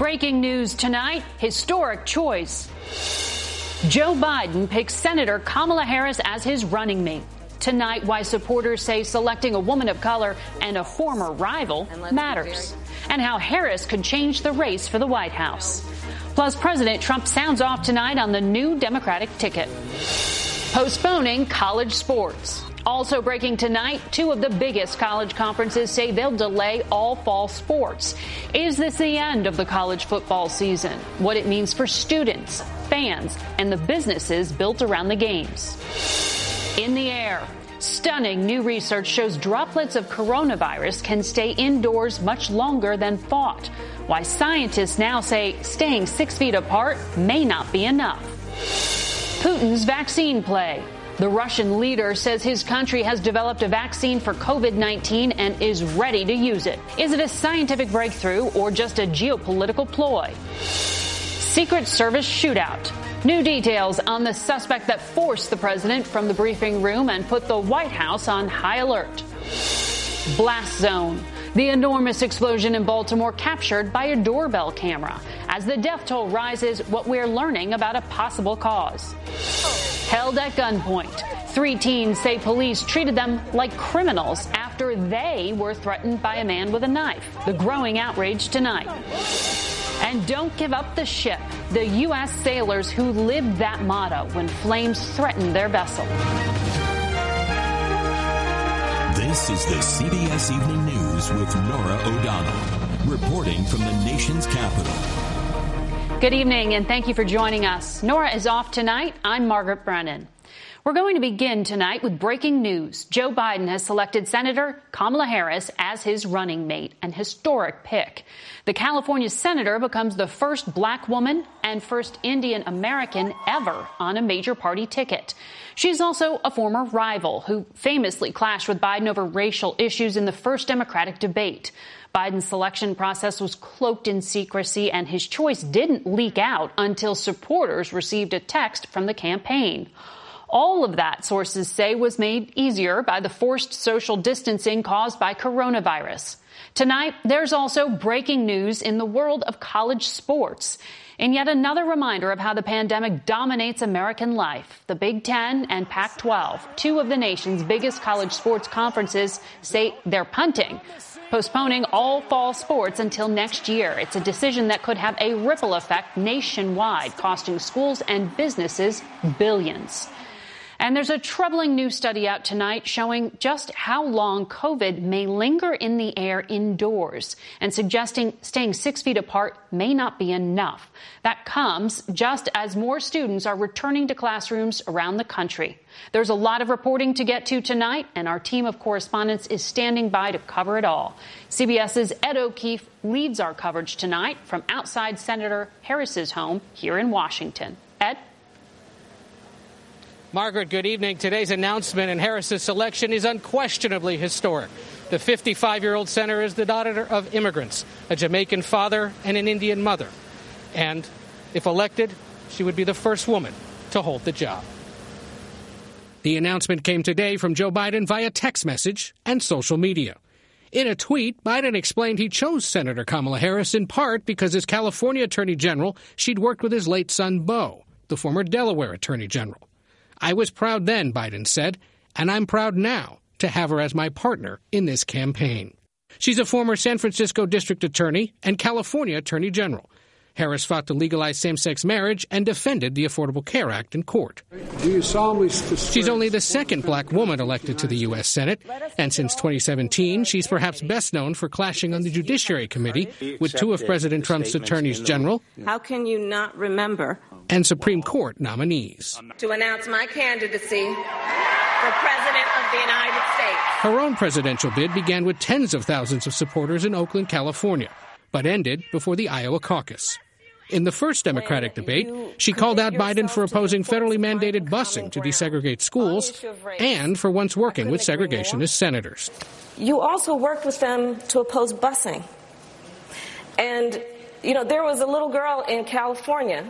Breaking news tonight historic choice. Joe Biden picks Senator Kamala Harris as his running mate. Tonight, why supporters say selecting a woman of color and a former rival matters, and how Harris could change the race for the White House. Plus, President Trump sounds off tonight on the new Democratic ticket. Postponing college sports. Also breaking tonight, two of the biggest college conferences say they'll delay all fall sports. Is this the end of the college football season? What it means for students, fans, and the businesses built around the games. In the air. Stunning new research shows droplets of coronavirus can stay indoors much longer than thought. Why scientists now say staying six feet apart may not be enough. Putin's vaccine play. The Russian leader says his country has developed a vaccine for COVID 19 and is ready to use it. Is it a scientific breakthrough or just a geopolitical ploy? Secret Service shootout. New details on the suspect that forced the president from the briefing room and put the White House on high alert. Blast zone. The enormous explosion in Baltimore captured by a doorbell camera. As the death toll rises, what we're learning about a possible cause. Held at gunpoint. Three teens say police treated them like criminals after they were threatened by a man with a knife. The growing outrage tonight. And don't give up the ship. The U.S. sailors who lived that motto when flames threatened their vessel. This is the CBS Evening News with Norah O'Donnell, reporting from the nation's capital. Good evening, and thank you for joining us. Norah is off tonight. I'm Margaret Brennan. We're going to begin tonight with breaking news. Joe Biden has selected Senator Kamala Harris as his running mate, an historic pick. The California senator becomes the first black woman and first Indian American ever on a major party ticket. She's also a former rival who famously clashed with Biden over racial issues in the first Democratic debate. Biden's selection process was cloaked in secrecy, and his choice didn't leak out until supporters received a text from the campaign. All of that, sources say, was made easier by the forced social distancing caused by coronavirus. Tonight, there's also breaking news in the world of college sports. And yet another reminder of how the pandemic dominates American life. The Big Ten and Pac 12, two of the nation's biggest college sports conferences, say they're punting, postponing all fall sports until next year. It's a decision that could have a ripple effect nationwide, costing schools and businesses billions. And there's a troubling new study out tonight showing just how long COVID may linger in the air indoors and suggesting staying six feet apart may not be enough. That comes just as more students are returning to classrooms around the country. There's a lot of reporting to get to tonight, and our team of correspondents is standing by to cover it all. CBS's Ed O'Keefe leads our coverage tonight from outside Senator Harris's home here in Washington. Ed? Margaret, good evening. Today's announcement in Harris's selection is unquestionably historic. The 55 year old senator is the daughter of immigrants, a Jamaican father, and an Indian mother. And if elected, she would be the first woman to hold the job. The announcement came today from Joe Biden via text message and social media. In a tweet, Biden explained he chose Senator Kamala Harris in part because as California Attorney General, she'd worked with his late son, Beau, the former Delaware Attorney General. I was proud then, Biden said, and I'm proud now to have her as my partner in this campaign. She's a former San Francisco District Attorney and California Attorney General. Harris fought to legalize same sex marriage and defended the Affordable Care Act in court. She's only the second black woman elected to the U.S. Senate, and since 2017, she's perhaps best known for clashing on the Judiciary Committee with two of President Trump's attorneys general. How can you not remember? And Supreme Court nominees. To announce my candidacy for President of the United States. Her own presidential bid began with tens of thousands of supporters in Oakland, California but ended before the Iowa caucus. In the first Democratic debate, she called out Biden for opposing federally mandated busing to desegregate schools and for once working with segregationist senators. You also worked with them to oppose busing. And, you know, there was a little girl in California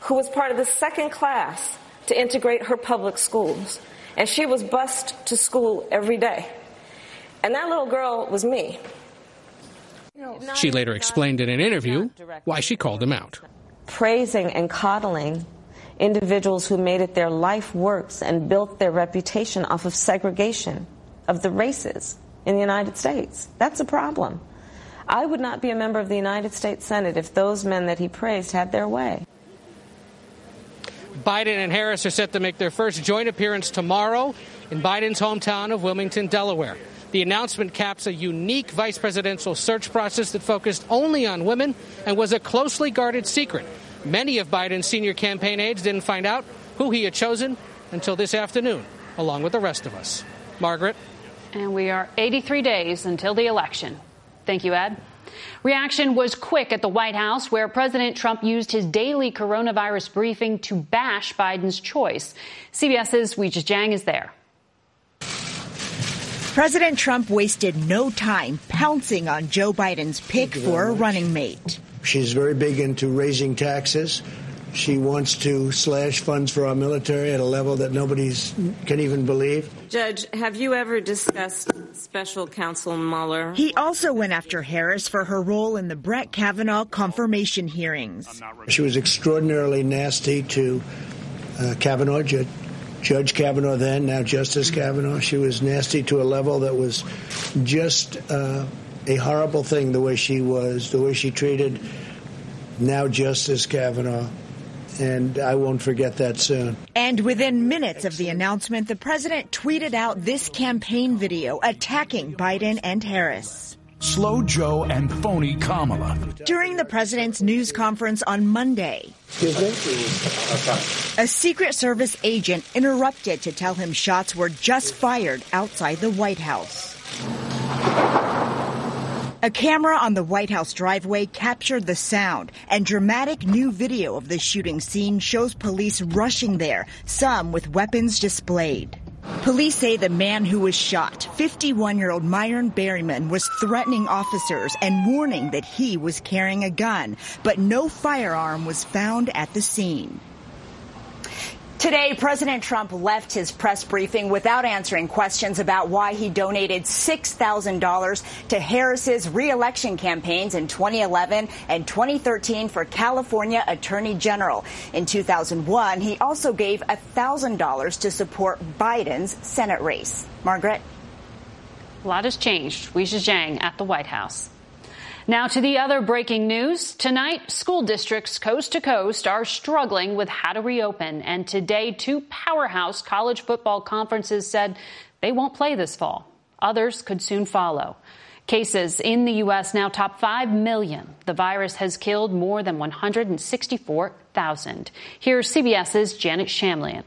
who was part of the second class to integrate her public schools. And she was bused to school every day. And that little girl was me. She later explained in an interview why she called him out. Praising and coddling individuals who made it their life works and built their reputation off of segregation of the races in the United States. That's a problem. I would not be a member of the United States Senate if those men that he praised had their way. Biden and Harris are set to make their first joint appearance tomorrow in Biden's hometown of Wilmington, Delaware. The announcement caps a unique vice presidential search process that focused only on women and was a closely guarded secret. Many of Biden's senior campaign aides didn't find out who he had chosen until this afternoon, along with the rest of us. Margaret? And we are 83 days until the election. Thank you, Ed. Reaction was quick at the White House, where President Trump used his daily coronavirus briefing to bash Biden's choice. CBS's Weijia Jiang is there. President Trump wasted no time pouncing on Joe Biden's pick for a running mate. She's very big into raising taxes. She wants to slash funds for our military at a level that nobody can even believe. Judge, have you ever discussed special counsel Mueller? He also went after Harris for her role in the Brett Kavanaugh confirmation hearings. She was extraordinarily nasty to uh, Kavanaugh, Judge Kavanaugh then, now Justice Kavanaugh. She was nasty to a level that was just uh, a horrible thing. The way she was, the way she treated now Justice Kavanaugh. And I won't forget that soon. And within minutes of the announcement, the president tweeted out this campaign video attacking Biden and Harris. Slow Joe and phony Kamala. During the president's news conference on Monday, a Secret Service agent interrupted to tell him shots were just fired outside the White House. A camera on the White House driveway captured the sound, and dramatic new video of the shooting scene shows police rushing there, some with weapons displayed. Police say the man who was shot, 51 year old Myron Berryman, was threatening officers and warning that he was carrying a gun, but no firearm was found at the scene. Today, President Trump left his press briefing without answering questions about why he donated $6,000 to Harris's reelection campaigns in 2011 and 2013 for California Attorney General. In 2001, he also gave $1,000 to support Biden's Senate race. Margaret? A lot has changed. Weijia Jiang at the White House. Now to the other breaking news. Tonight, school districts coast to coast are struggling with how to reopen. And today, two powerhouse college football conferences said they won't play this fall. Others could soon follow. Cases in the U.S. now top 5 million. The virus has killed more than 164,000. Here's CBS's Janet Shamlian.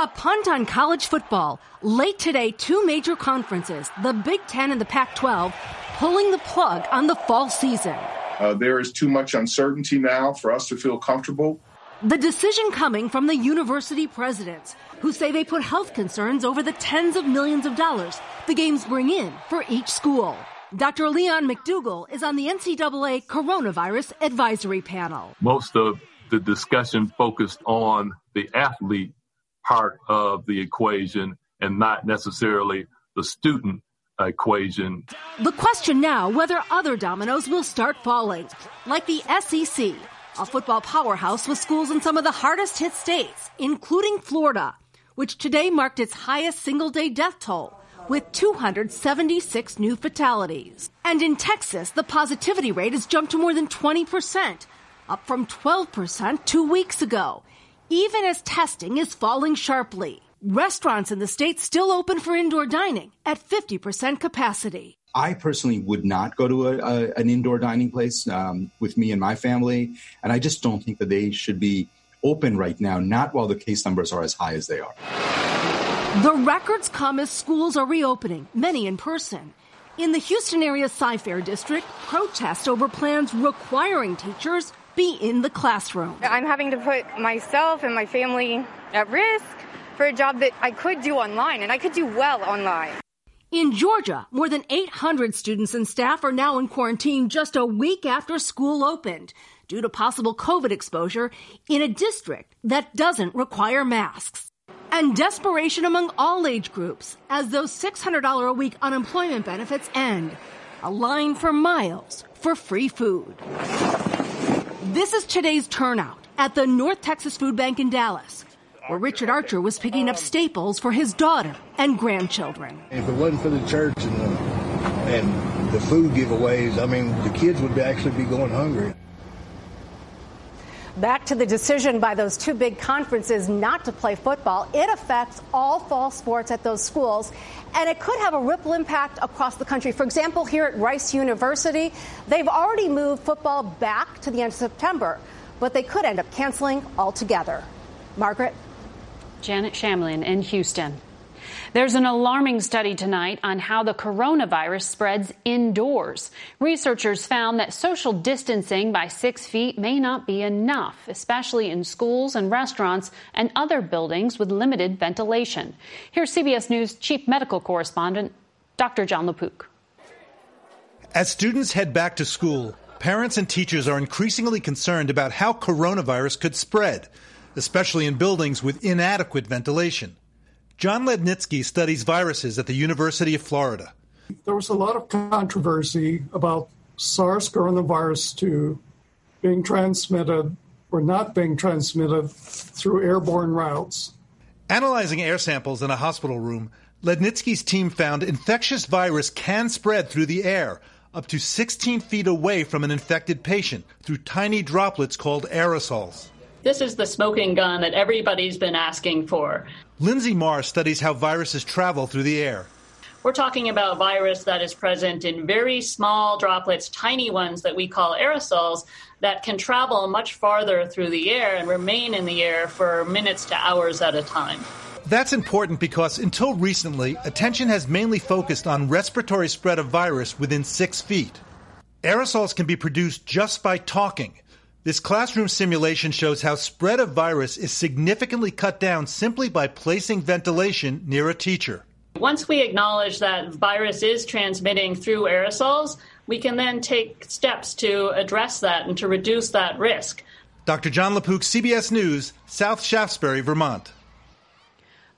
A punt on college football. Late today, two major conferences, the Big Ten and the Pac 12, pulling the plug on the fall season. Uh, there is too much uncertainty now for us to feel comfortable. The decision coming from the university presidents, who say they put health concerns over the tens of millions of dollars the games bring in for each school. Dr. Leon McDougle is on the NCAA coronavirus advisory panel. Most of the discussion focused on the athlete part of the equation and not necessarily the student equation. The question now whether other dominoes will start falling, like the SEC, a football powerhouse with schools in some of the hardest hit states, including Florida, which today marked its highest single day death toll with 276 new fatalities. And in Texas, the positivity rate has jumped to more than 20%, up from 12% two weeks ago even as testing is falling sharply. Restaurants in the state still open for indoor dining at 50% capacity. I personally would not go to a, a, an indoor dining place um, with me and my family, and I just don't think that they should be open right now, not while the case numbers are as high as they are. The records come as schools are reopening, many in person. In the Houston area Cy-Fair district, protests over plans requiring teachers be in the classroom. I'm having to put myself and my family at risk for a job that I could do online and I could do well online. In Georgia, more than 800 students and staff are now in quarantine just a week after school opened due to possible COVID exposure in a district that doesn't require masks. And desperation among all age groups as those $600 a week unemployment benefits end. A line for miles for free food. This is today's turnout at the North Texas Food Bank in Dallas, where Richard Archer was picking up staples for his daughter and grandchildren. If it wasn't for the church and the, and the food giveaways, I mean, the kids would actually be going hungry. Back to the decision by those two big conferences not to play football. It affects all fall sports at those schools, and it could have a ripple impact across the country. For example, here at Rice University, they've already moved football back to the end of September, but they could end up canceling altogether. Margaret? Janet Shamlian in Houston. There's an alarming study tonight on how the coronavirus spreads indoors. Researchers found that social distancing by six feet may not be enough, especially in schools and restaurants and other buildings with limited ventilation. Here's CBS News chief medical correspondent, Dr. Jon LaPook. As students head back to school, parents and teachers are increasingly concerned about how coronavirus could spread, especially in buildings with inadequate ventilation. John Lednicky studies viruses at the University of Florida. There was a lot of controversy about SARS coronavirus 2 being transmitted or not being transmitted through airborne routes. Analyzing air samples in a hospital room, Lednicky's team found infectious virus can spread through the air up to 16 feet away from an infected patient through tiny droplets called aerosols. This is the smoking gun that everybody's been asking for. Linsey Marr studies how viruses travel through the air. We're talking about virus that is present in very small droplets, tiny ones that we call aerosols, that can travel much farther through the air and remain in the air for minutes to hours at a time. That's important because until recently, attention has mainly focused on respiratory spread of virus within six feet. Aerosols can be produced just by talking. This classroom simulation shows how spread of virus is significantly cut down simply by placing ventilation near a teacher. Once we acknowledge that virus is transmitting through aerosols, we can then take steps to address that and to reduce that risk. Dr. Jon LaPook, CBS News, South Shaftesbury, Vermont.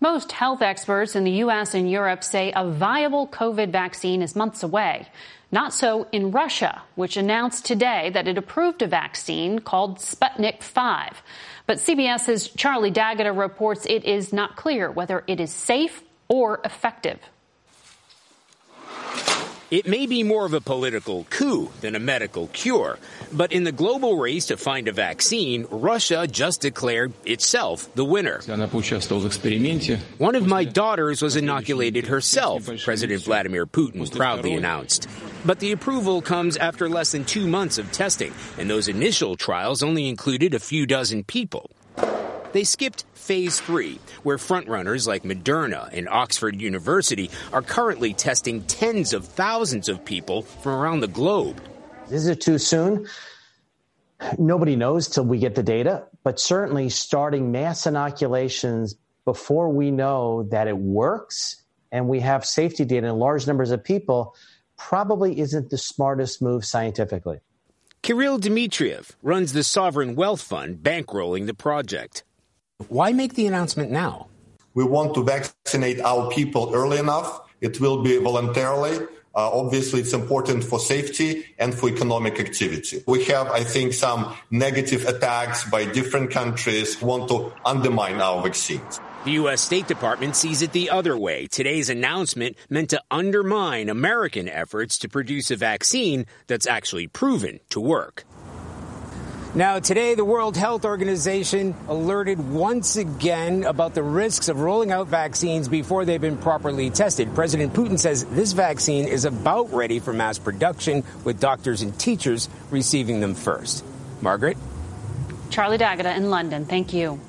Most health experts in the U.S. and Europe say a viable COVID vaccine is months away. Not so in Russia, which announced today that it approved a vaccine called Sputnik 5. But CBS's Charlie D'Agata reports it is not clear whether it is safe or effective. It may be more of a political coup than a medical cure, but in the global race to find a vaccine, Russia just declared itself the winner. One of my daughters was inoculated herself, President Vladimir Putin proudly announced. But the approval comes after less than two months of testing, and those initial trials only included a few dozen people. They skipped phase three, where frontrunners like Moderna and Oxford University are currently testing tens of thousands of people from around the globe. Is it too soon? Nobody knows till we get the data, but certainly starting mass inoculations before we know that it works and we have safety data in large numbers of people probably isn't the smartest move scientifically. Kirill Dmitriev runs the Sovereign Wealth Fund bankrolling the project. Why make the announcement now? We want to vaccinate our people early enough. It will be voluntarily. Uh, obviously, it's important for safety and for economic activity. We have, I think, some negative attacks by different countries who want to undermine our vaccines. The U.S. State Department sees it the other way. Today's announcement meant to undermine American efforts to produce a vaccine that's actually proven to work. Now, today, the World Health Organization alerted once again about the risks of rolling out vaccines before they've been properly tested. President Putin says this vaccine is about ready for mass production, with doctors and teachers receiving them first. Margaret? Charlie D'Agata in London. Thank you.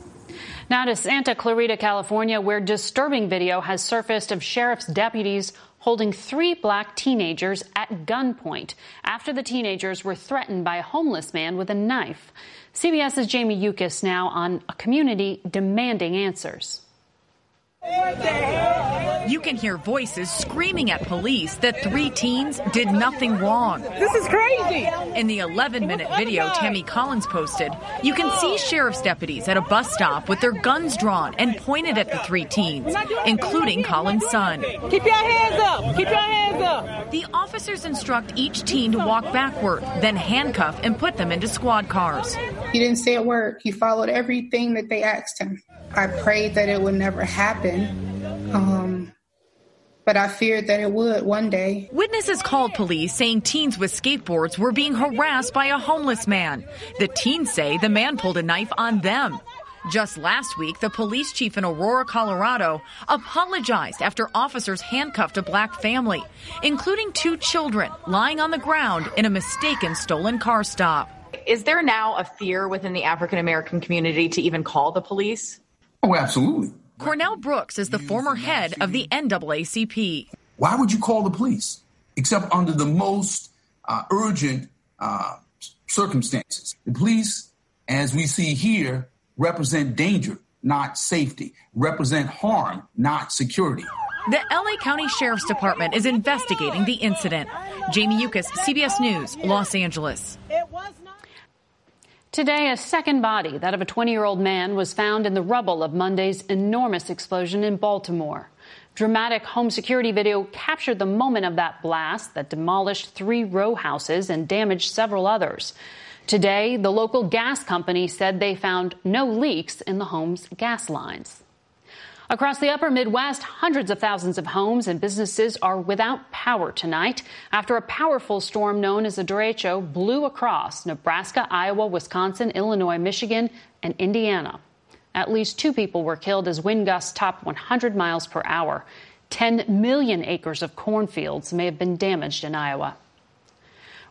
Now to Santa Clarita, California, where disturbing video has surfaced of sheriff's deputies holding three black teenagers at gunpoint after the teenagers were threatened by a homeless man with a knife. CBS's Jamie Yuccas now on a community demanding answers. You can hear voices screaming at police that three teens did nothing wrong. This is crazy. In the 11 minute video Tammy Collins posted, you can see sheriff's deputies at a bus stop with their guns drawn and pointed at the three teens, including Collins' son. Keep your hands up. Keep your hands up. The officers instruct each teen to walk backward, then handcuff and put them into squad cars. He didn't say a word. He followed everything that they asked him. I prayed that it would never happen. Um, but I feared that it would one day. Witnesses called police saying teens with skateboards were being harassed by a homeless man. The teens say the man pulled a knife on them. Just last week, the police chief in Aurora, Colorado, apologized after officers handcuffed a black family, including two children lying on the ground in a mistaken stolen car stop. Is there now a fear within the African American community to even call the police? Oh, absolutely. Cornell Brooks is the former head of the NAACP. Why would you call the police except under the most uh, urgent uh, circumstances? The police, as we see here, represent danger, not safety, represent harm, not security. The LA County Sheriff's Department is investigating the incident. Jamie Yuccas, CBS News, Los Angeles. Today, a second body, that of a 20 year old man, was found in the rubble of Monday's enormous explosion in Baltimore. Dramatic home security video captured the moment of that blast that demolished three row houses and damaged several others. Today, the local gas company said they found no leaks in the home's gas lines. Across the upper Midwest, hundreds of thousands of homes and businesses are without power tonight after a powerful storm known as a derecho blew across Nebraska, Iowa, Wisconsin, Illinois, Michigan, and Indiana. At least two people were killed as wind gusts topped 100 miles per hour. 10 million acres of cornfields may have been damaged in Iowa.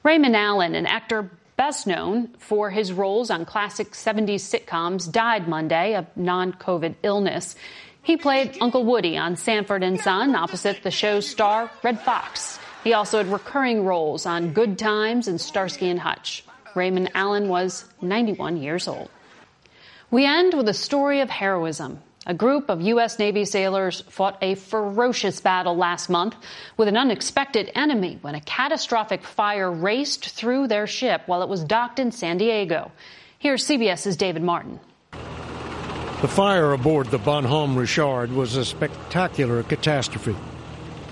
Raymond Allen, an actor best known for his roles on classic 70s sitcoms, died Monday of non COVID illness. He played Uncle Woody on Sanford and Son opposite the show's star Redd Foxx. He also had recurring roles on Good Times and Starsky and Hutch. Raymond Allen was 91 years old. We end with a story of heroism. A group of U.S. Navy sailors fought a ferocious battle last month with an unexpected enemy when a catastrophic fire raced through their ship while it was docked in San Diego. Here's CBS's David Martin. The fire aboard the Bonhomme Richard was a spectacular catastrophe,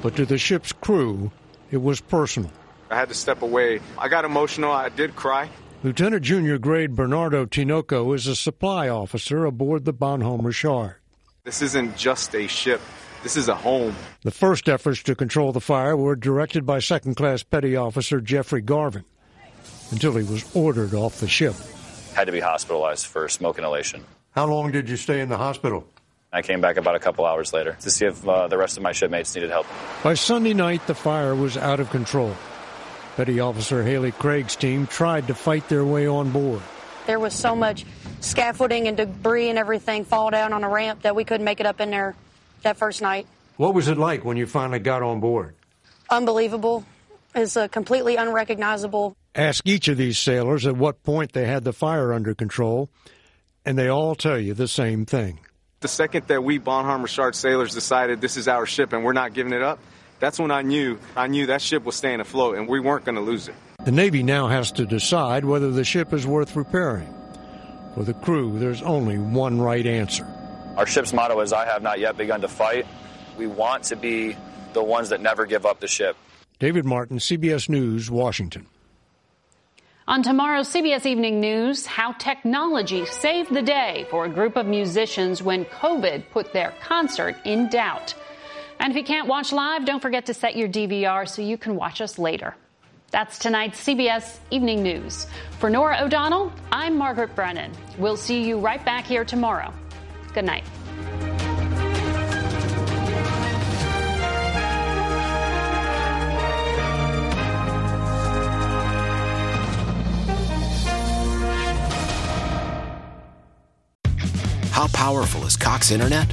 but to the ship's crew, it was personal. I had to step away. I got emotional. I did cry. Lieutenant Junior Grade Bernardo Tinoco is a supply officer aboard the Bonhomme Richard. This isn't just a ship. This is a home. The first efforts to control the fire were directed by second class petty officer Jeffrey Garvin until he was ordered off the ship. Had to be hospitalized for smoke inhalation. How long did you stay in the hospital? I came back about a couple hours later to see if uh, the rest of my shipmates needed help. By Sunday night, the fire was out of control. Petty Officer Haley Craig's team tried to fight their way on board. There was so much scaffolding and debris and everything fall down on a ramp that we couldn't make it up in there that first night. What was it like when you finally got on board? Unbelievable. It's a completely unrecognizable. Ask each of these sailors at what point they had the fire under control, and they all tell you the same thing. The second that we Bonhomme Richard sailors decided this is our ship and we're not giving it up, that's when I knew I knew that ship was staying afloat and we weren't going to lose it. The Navy now has to decide whether the ship is worth repairing. For the crew, there's only one right answer. Our ship's motto is I have not yet begun to fight. We want to be the ones that never give up the ship. David Martin, CBS News, Washington. On tomorrow's CBS Evening News, how technology saved the day for a group of musicians when COVID put their concert in doubt. And if you can't watch live, don't forget to set your DVR so you can watch us later. That's tonight's CBS Evening News. For Norah O'Donnell, I'm Margaret Brennan. We'll see you right back here tomorrow. Good night. How powerful is Cox Internet?